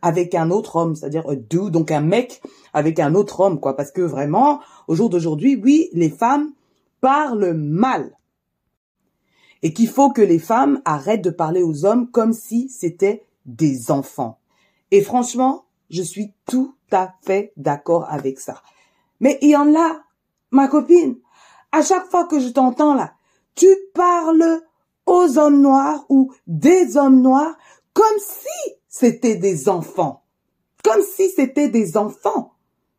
avec un autre homme, c'est-à-dire do, donc un mec avec un autre homme, quoi? Parce que vraiment, au jour d'aujourd'hui, oui, les femmes parlent mal et qu'il faut que les femmes arrêtent de parler aux hommes comme si c'était des enfants. Et franchement, je suis tout à fait d'accord avec ça. Mais il y en a, ma copine, à chaque fois que je t'entends là, tu parles aux hommes noirs ou des hommes noirs comme si c'était des enfants. Comme si c'était des enfants.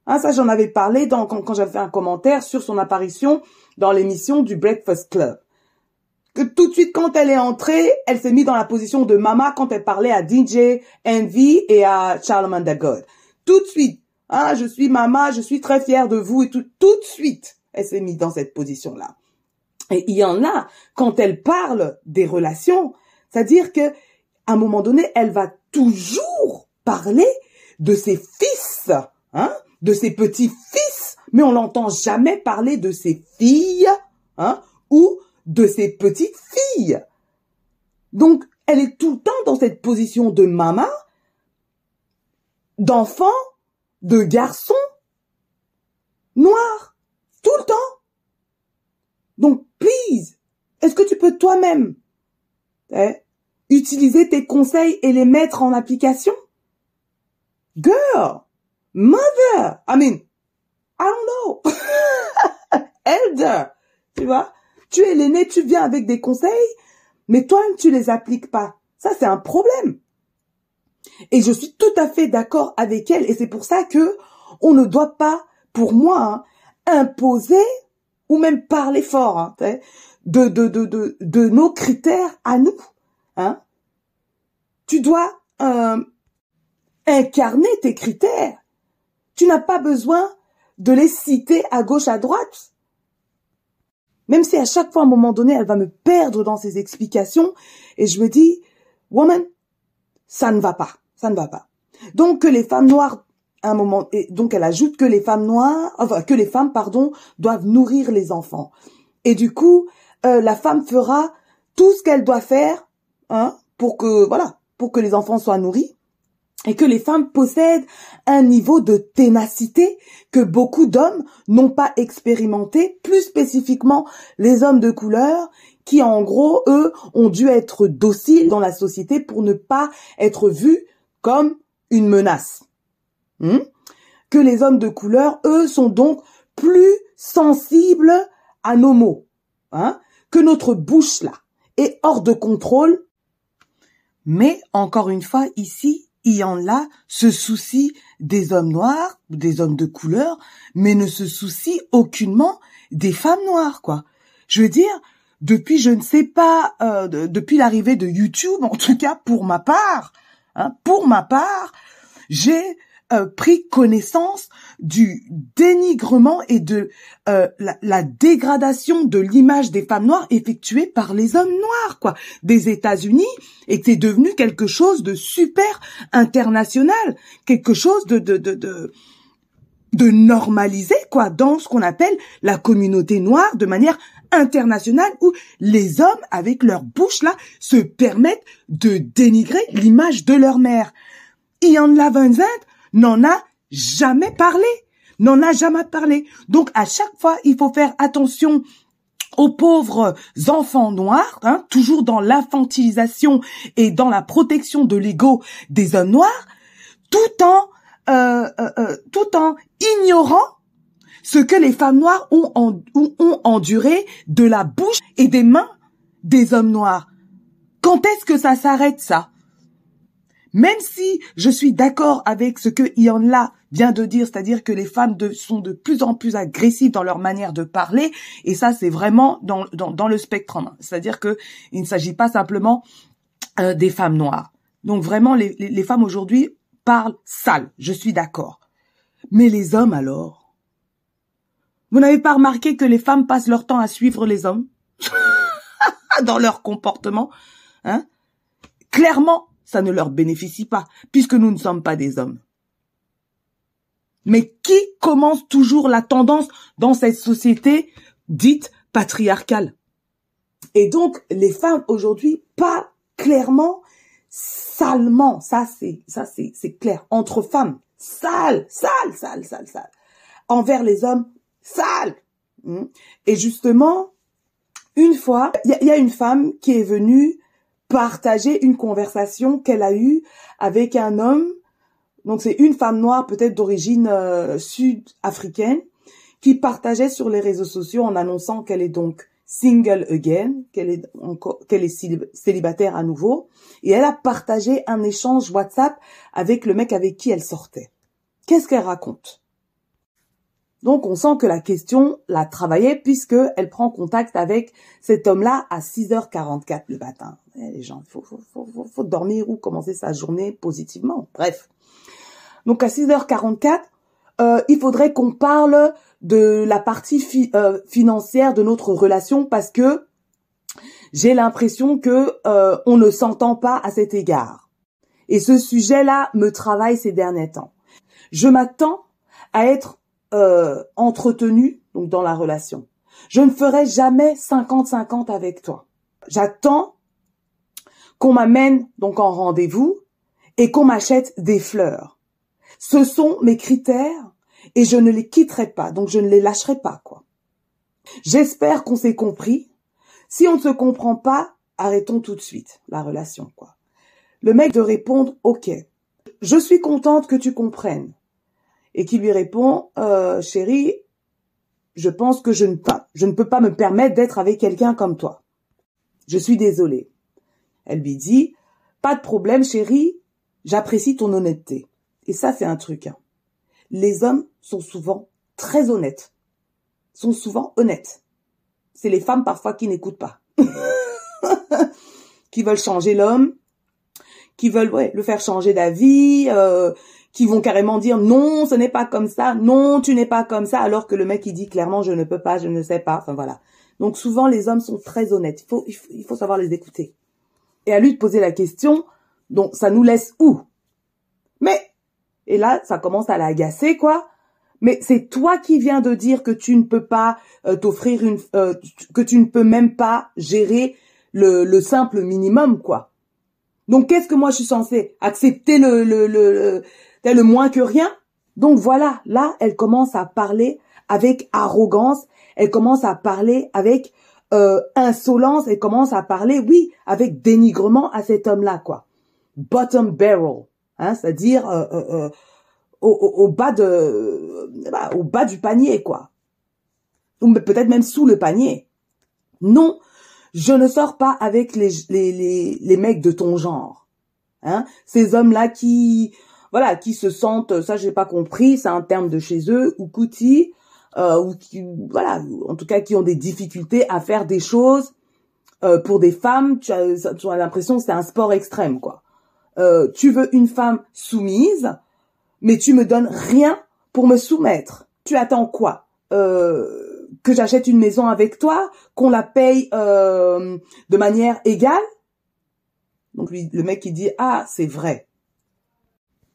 Hein, ça, j'en avais parlé quand, quand j'avais fait un commentaire sur son apparition dans l'émission du Breakfast Club que tout de suite quand elle est entrée, elle s'est mise dans la position de mama quand elle parlait à DJ Envy et à Charlemagne God. Tout de suite, hein, je suis mama, je suis très fière de vous et tout, tout de suite, elle s'est mise dans cette position-là. Et il y en a, quand elle parle des relations, c'est-à-dire que, à un moment donné, elle va toujours parler de ses fils, hein, de ses petits-fils, mais on l'entend jamais parler de ses filles, hein, ou de ses petites filles. Donc, elle est tout le temps dans cette position de maman, d'enfant, de garçon, noir, tout le temps. Donc, please, est-ce que tu peux toi-même eh, utiliser tes conseils et les mettre en application? Girl, mother, I mean, I don't know, elder, tu vois? Tu es l'aîné, tu viens avec des conseils, mais toi-même tu les appliques pas. Ça, c'est un problème. Et je suis tout à fait d'accord avec elle. Et c'est pour ça que on ne doit pas, pour moi, hein, imposer ou même parler fort hein, de, nos critères à nous. Hein. Tu dois euh, incarner tes critères. Tu n'as pas besoin de les citer à gauche, à droite. Même si à chaque fois, à un moment donné, elle va me perdre dans ses explications et je me dis, woman, ça ne va pas, ça ne va pas. Donc que les femmes noires, un moment, donc elle ajoute que les femmes noires, enfin que les femmes, pardon, doivent nourrir les enfants. Et du coup, euh, la femme fera tout ce qu'elle doit faire, hein, pour que voilà, pour que les enfants soient nourris et que les femmes possèdent un niveau de ténacité que beaucoup d'hommes n'ont pas expérimenté, plus spécifiquement les hommes de couleur, qui en gros, eux, ont dû être dociles dans la société pour ne pas être vus comme une menace. Hmm? que les hommes de couleur, eux, sont donc plus sensibles à nos mots, hein, que notre bouche là est hors de contrôle. Mais encore une fois, ici, il y en a se soucie des hommes noirs, des hommes de couleur, mais ne se soucie aucunement des femmes noires, quoi. Je veux dire, depuis je ne sais pas, euh, depuis l'arrivée de YouTube, en tout cas pour ma part, hein, pour ma part, j'ai euh, pris connaissance du dénigrement et de euh, la, dégradation de l'image des femmes noires effectuée par les hommes noirs, quoi, des États-Unis, et c'est devenu quelque chose de super international, quelque chose de de de, de de normaliser quoi dans ce qu'on appelle la communauté noire de manière internationale où les hommes avec leur bouche là se permettent de dénigrer l'image de leur mère. Ian Lavenzent n'en a jamais parlé, n'en a jamais parlé. Donc à chaque fois, il faut faire attention aux pauvres enfants noirs, hein, toujours dans l'infantilisation et dans la protection de l'ego des hommes noirs, tout en euh, euh, euh, tout en ignorant ce que les femmes noires ont, ont enduré de la bouche et des mains des hommes noirs. Quand est-ce que ça s'arrête ça? Même si je suis d'accord avec ce que Ian vient de dire, c'est-à-dire que les femmes sont de plus en plus agressives dans leur manière de parler, et ça c'est vraiment dans, dans, le spectre, c'est-à-dire que il ne s'agit pas simplement euh, des femmes noires. Donc vraiment, les, les femmes aujourd'hui parlent sale, je suis d'accord. Mais les hommes alors? Vous n'avez pas remarqué que les femmes passent leur temps à suivre les hommes? Dans leur comportement hein? Clairement, ça ne leur bénéficie pas, puisque nous ne sommes pas des hommes. Mais qui commence toujours la tendance dans cette société dite patriarcale? Et donc, les femmes aujourd'hui, pas clairement, salement, ça c'est, ça c'est, c'est clair, entre femmes, sale, sale, sale, sale, sale, envers les hommes, sale. Hmm? Et justement, une fois, il y, a une femme qui est venue partager une conversation qu'elle a eue avec un homme. Donc c'est une femme noire peut-être d'origine euh, sud-africaine qui partageait sur les réseaux sociaux en annonçant qu'elle est donc single again, qu'elle est encore, qu'elle est célibataire à nouveau, et elle a partagé un échange WhatsApp avec le mec avec qui elle sortait. Qu'est-ce qu'elle raconte? Donc on sent que la question l'a travaillée puisque elle prend contact avec cet homme-là à 6h44 le matin. Eh, les gens, il faut, faut, faut, faut, dormir ou commencer sa journée positivement. Bref. Donc à 6h44, euh, il faudrait qu'on parle de la partie euh, financière de notre relation parce que j'ai l'impression que euh, on ne s'entend pas à cet égard. Et ce sujet-là me travaille ces derniers temps. Je m'attends à être euh, entretenu donc dans la relation. Je ne ferai jamais 50-50 avec toi. J'attends qu'on m'amène donc en rendez-vous et qu'on m'achète des fleurs. Ce sont mes critères et je ne les quitterai pas, donc je ne les lâcherai pas, quoi. J'espère qu'on s'est compris. Si on ne se comprend pas, arrêtons tout de suite la relation, quoi. Le mec de répondre, ok, je suis contente que tu comprennes. Et qui lui répond, euh, chérie, je pense que je ne, peux pas me permettre d'être avec quelqu'un comme toi. Je suis désolée. Elle lui dit, pas de problème chérie, j'apprécie ton honnêteté. Et ça, c'est un truc. Hein. Les hommes sont souvent très honnêtes, sont souvent honnêtes. C'est les femmes parfois qui n'écoutent pas, qui veulent changer l'homme, qui veulent le faire changer d'avis, euh, qui vont carrément dire non, ce n'est pas comme ça, non, tu n'es pas comme ça, alors que le mec il dit clairement je ne peux pas, je ne sais pas. Enfin voilà. Donc souvent les hommes sont très honnêtes. Il faut, il faut savoir les écouter et à lui de poser la question, donc ça nous laisse où? Mais, et là, ça commence à l'agacer, quoi. Mais c'est toi qui viens de dire que tu ne peux pas euh, t'offrir une, euh, que tu ne peux même pas gérer le, le simple minimum, quoi. Donc qu'est-ce que moi je suis censée accepter le le le, le, le moins que rien Donc voilà, là, elle commence à parler avec arrogance, elle commence à parler avec euh, insolence et commence à parler, oui, avec dénigrement à cet homme-là, quoi. Bottom barrel, hein, c'est-à-dire euh, euh, au, bas de, bah, au bas du panier, quoi. Ou peut-être même sous le panier. Non, je ne sors pas avec les, les, les, les mecs de ton genre. Hein Ces hommes-là qui, voilà, qui se sentent, ça j'ai pas compris, c'est un terme de chez eux, ou coutis, euh, ou qui, voilà, en tout cas qui ont des difficultés à faire des choses euh, pour des femmes. Tu as, tu as l'impression que c'est un sport extrême, quoi. Euh, tu veux une femme soumise, mais tu me donnes rien pour me soumettre. Tu attends quoi? Euh, Que j'achète une maison avec toi, qu'on la paye euh, de manière égale? Donc lui, le mec il dit ah c'est vrai.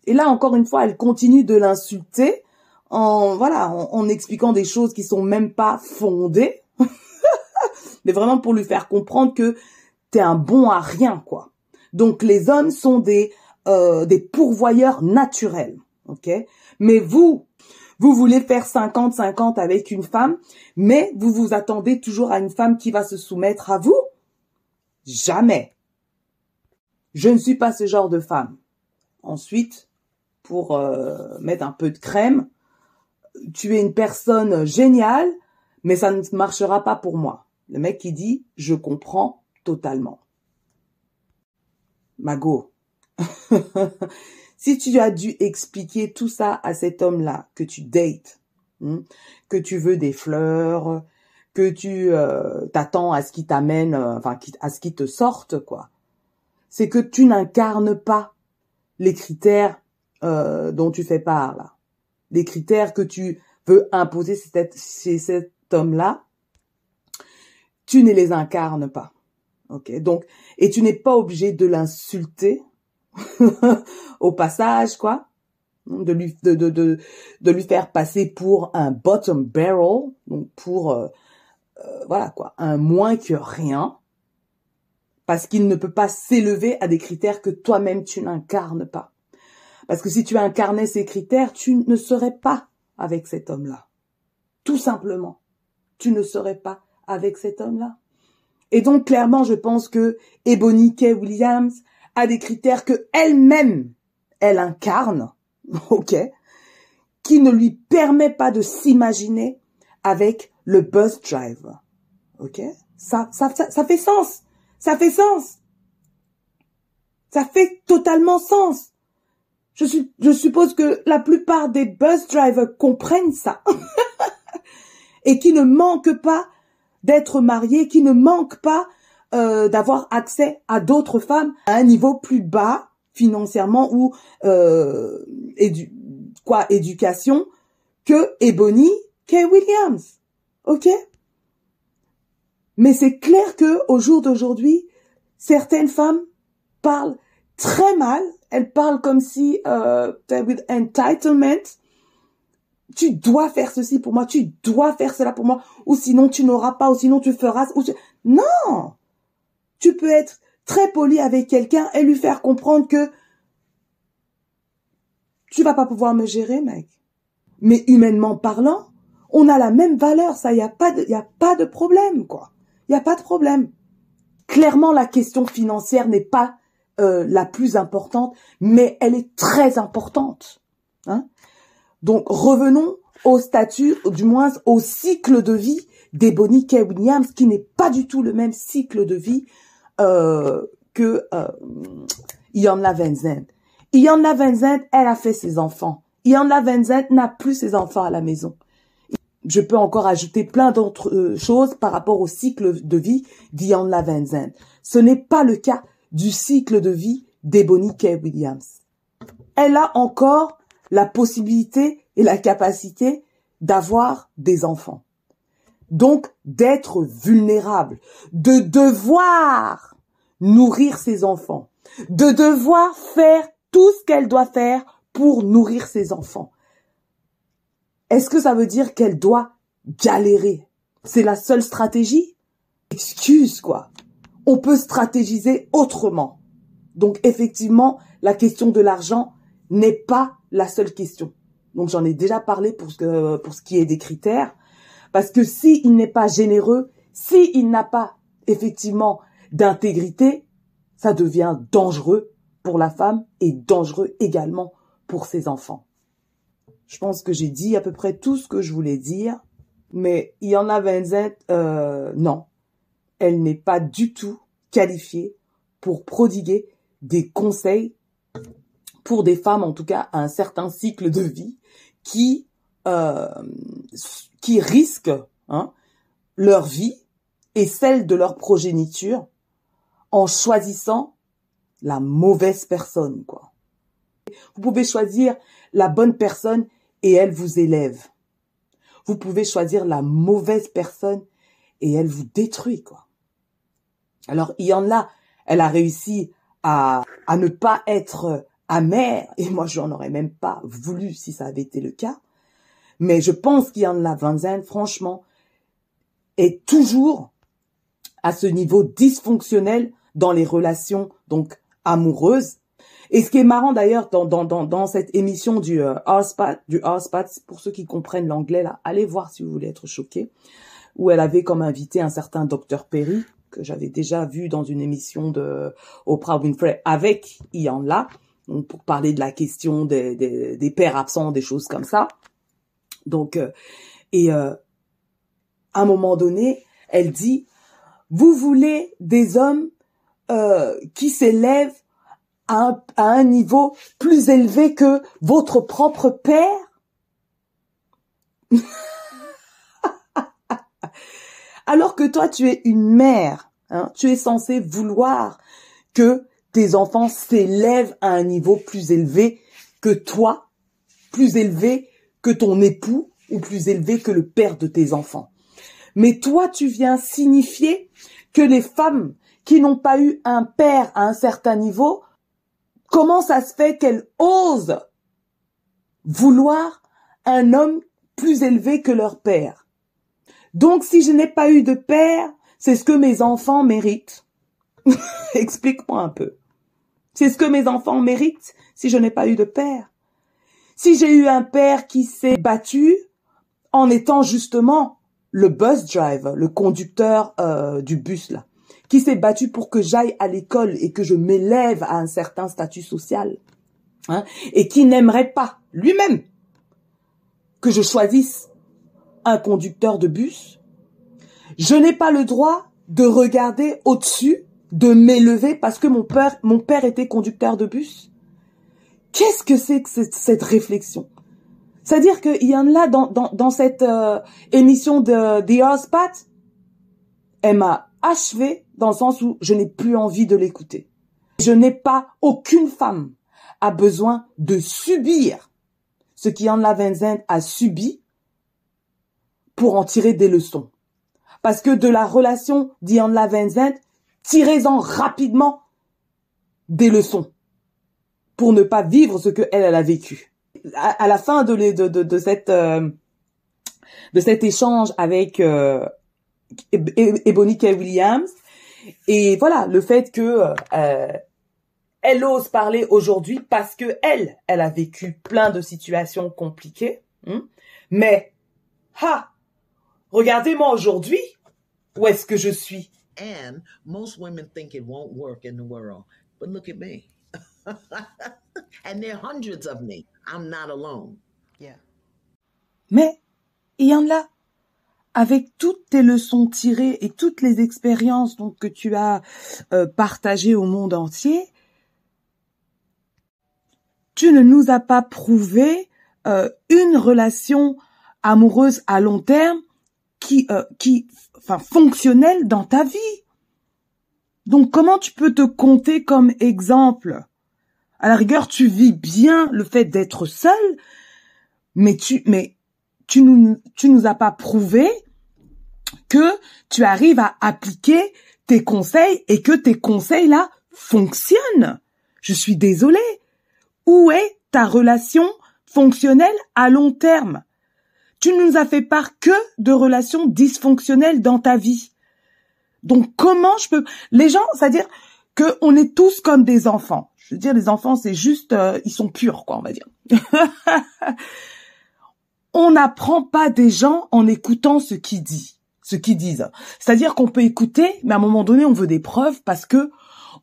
Et là encore une fois, elle continue de l'insulter en voilà en, expliquant des choses qui sont même pas fondées, mais vraiment pour lui faire comprendre que t'es un bon à rien quoi. Donc les hommes sont des euh, des pourvoyeurs naturels ok? Mais vous, vous voulez faire 50-50 avec une femme, mais vous vous attendez toujours à une femme qui va se soumettre à vous? Jamais. Je ne suis pas ce genre de femme. Ensuite, pour euh, mettre un peu de crème, tu es une personne géniale, mais ça ne marchera pas pour moi. Le mec qui dit, je comprends totalement. Mago. Si tu as dû expliquer tout ça à cet homme-là que tu dates, hmm, que tu veux des fleurs, que tu euh, t'attends à ce qu'il t'amène, euh, enfin à ce qu'il te sorte, quoi. C'est que tu n'incarnes pas les critères euh, dont tu fais part là, les critères que tu veux imposer chez cet homme-là, tu ne les incarnes pas. Ok, donc et tu n'es pas obligé de l'insulter au passage, quoi. De, lui faire passer pour un bottom barrel, donc pour, euh, euh, voilà quoi, un moins que rien, parce qu'il ne peut pas s'élever à des critères que toi-même tu n'incarnes pas. Parce que si tu incarnais ces critères, tu ne serais pas avec cet homme-là. Tout simplement. Tu ne serais pas avec cet homme-là. Et donc, clairement, je pense que Ebony Kay Williams a des critères que elle-même, elle incarne, ok, qui ne lui permet pas de s'imaginer avec le bus driver, ok? Ça, ça, ça, fait sens, ça fait sens, ça fait totalement sens. Je, suppose que la plupart des bus drivers comprennent ça. Et qui ne manquent pas d'être mariés, qui ne manquent pas euh, d'avoir accès à d'autres femmes à un niveau plus bas financièrement ou euh, quoi éducation que Ebony Kay Williams. OK? Mais c'est clair que au jour d'aujourd'hui, certaines femmes parlent très mal, elles parlent comme si euh, with entitlement tu dois faire ceci pour moi, tu dois faire cela pour moi, ou sinon tu n'auras pas, ou sinon tu feras. Ou Non tu peux être très poli avec quelqu'un et lui faire comprendre que tu vas pas pouvoir me gérer, mec. Mais humainement parlant, on a la même valeur, ça, y a pas y a pas de problème, quoi. Y a pas de problème. Clairement, la question financière n'est pas euh, la plus importante, mais elle est très importante. Hein Donc, revenons au statut, du moins au cycle de vie d'Ebony Kay Williams, qui n'est pas du tout le même cycle de vie euh, que euh, Ian Vincent. Ian Vincent, elle a fait ses enfants. Ian Vincent n'a plus ses enfants à la maison. Je peux encore ajouter plein d'autres euh, choses par rapport au cycle de vie d'Ian Vincent. Ce n'est pas le cas du cycle de vie d'Ebony Kay Williams. Elle a encore la possibilité et la capacité d'avoir des enfants. Donc d'être vulnérable, de devoir nourrir ses enfants, de devoir faire tout ce qu'elle doit faire pour nourrir ses enfants. Est-ce que ça veut dire qu'elle doit galérer? C'est la seule stratégie? Excuse quoi. On peut stratégiser autrement. Donc effectivement, la question de l'argent n'est pas la seule question. Donc j'en ai déjà parlé pour ce, pour ce qui est des critères. Parce que s'il n'est pas généreux, s'il n'a pas effectivement d'intégrité, ça devient dangereux pour la femme et dangereux également pour ses enfants. Je pense que j'ai dit à peu près tout ce que je voulais dire. Mais il y en a Vincent, euh, non. Elle n'est pas du tout qualifiée pour prodiguer des conseils pour des femmes, en tout cas, à un certain cycle de vie qui, euh, qui risquent hein, leur vie et celle de leur progéniture en choisissant la mauvaise personne, quoi. Vous pouvez choisir la bonne personne et elle vous élève. Vous pouvez choisir la mauvaise personne et elle vous détruit, quoi. Alors, il y en a, elle a réussi à, à ne pas être amère, et moi, j'en aurais même pas voulu si ça avait été le cas. Mais je pense qu'il y en a Van franchement, est toujours à ce niveau dysfonctionnel dans les relations, donc, amoureuses. Et ce qui est marrant d'ailleurs dans, dans, dans, dans cette émission du euh, du pour ceux qui comprennent l'anglais là, allez voir si vous voulez être choqués, où elle avait comme invité un certain docteur Perry que j'avais déjà vu dans une émission de Oprah Winfrey avec Ian là, donc pour parler de la question des, des, des pères absents, des choses comme ça. Donc euh, et euh, à un moment donné, elle dit vous voulez des hommes euh, qui s'élèvent à un, à un niveau plus élevé que votre propre père? Alors que toi, tu es une mère, hein, tu es censé vouloir que tes enfants s'élèvent à un niveau plus élevé que toi, plus élevé que ton époux ou plus élevé que le père de tes enfants. Mais toi, tu viens signifier que les femmes qui n'ont pas eu un père à un certain niveau, comment ça se fait qu'elles osent vouloir un homme plus élevé que leur père? Donc, si je n'ai pas eu de père, c'est ce que mes enfants méritent. Explique-moi un peu. C'est ce que mes enfants méritent si je n'ai pas eu de père. Si j'ai eu un père qui s'est battu en étant justement le bus driver, le conducteur euh, du bus là, qui s'est battu pour que j'aille à l'école et que je m'élève à un certain statut social, hein, et qui n'aimerait pas lui-même que je choisisse un conducteur de bus, je n'ai pas le droit de regarder au-dessus, de m'élever parce que mon père, mon père était conducteur de bus. Qu'est-ce que c'est que cette réflexion? C'est-à-dire qu'il y en a dans, dans, cette euh, émission de The Earth elle m'a achevé dans le sens où je n'ai plus envie de l'écouter. Je n'ai pas, aucune femme a besoin de subir ce qu'Yann Vincent a subi pour en tirer des leçons. Parce que de la relation d'Yann Vincent, tirez-en rapidement des leçons pour ne pas vivre ce que elle, a vécu à, la fin de, de, de, de cette euh, de cet échange avec euh, Ebony K. Williams et voilà le fait que euh, elle ose parler aujourd'hui parce que elle elle a vécu plein de situations compliquées hein. mais ha regardez-moi aujourd'hui où est-ce que je suis
and most women think it won't work in the world but look at me and there are hundreds of me. I'm not alone.
Yeah.
Mais il y en a. Avec toutes tes leçons tirées et toutes les expériences donc que tu as euh, partagées au monde entier, tu ne nous as pas prouvé euh, une relation amoureuse à long terme qui, euh, qui, enfin, fonctionnelle dans ta vie. Donc, comment tu peux te compter comme exemple? À la rigueur, tu vis bien le fait d'être seul, mais tu, mais tu nous, tu nous as pas prouvé que tu arrives à appliquer tes conseils et que tes conseils là fonctionnent. Je suis désolée. Où est ta relation fonctionnelle à long terme? Tu ne nous as fait part que de relations dysfonctionnelles dans ta vie. Donc comment je peux, les gens, c'est-à-dire que on est tous comme des enfants. Je veux dire, les enfants, c'est juste, euh, ils sont purs, quoi, on va dire. on n'apprend pas des gens en écoutant ce qu'ils disent, ce qu'ils disent. C'est-à-dire qu'on peut écouter, mais à un moment donné, on veut des preuves parce que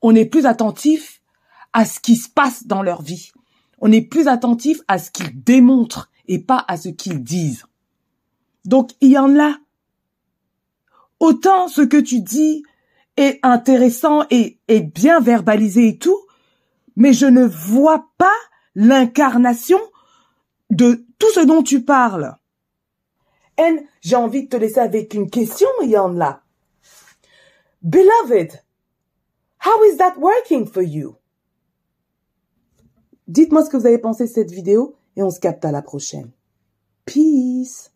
on est plus attentif à ce qui se passe dans leur vie. On est plus attentif à ce qu'ils démontrent et pas à ce qu'ils disent. Donc, il y. Autant ce que tu dis est intéressant et, est bien verbalisé et tout, mais je ne vois pas l'incarnation de tout ce dont tu parles. Et j'ai envie de te laisser avec une question, Yanla. Beloved, how is that working for you? Dites-moi ce que vous avez pensé de cette vidéo et on se capte à la prochaine. Peace!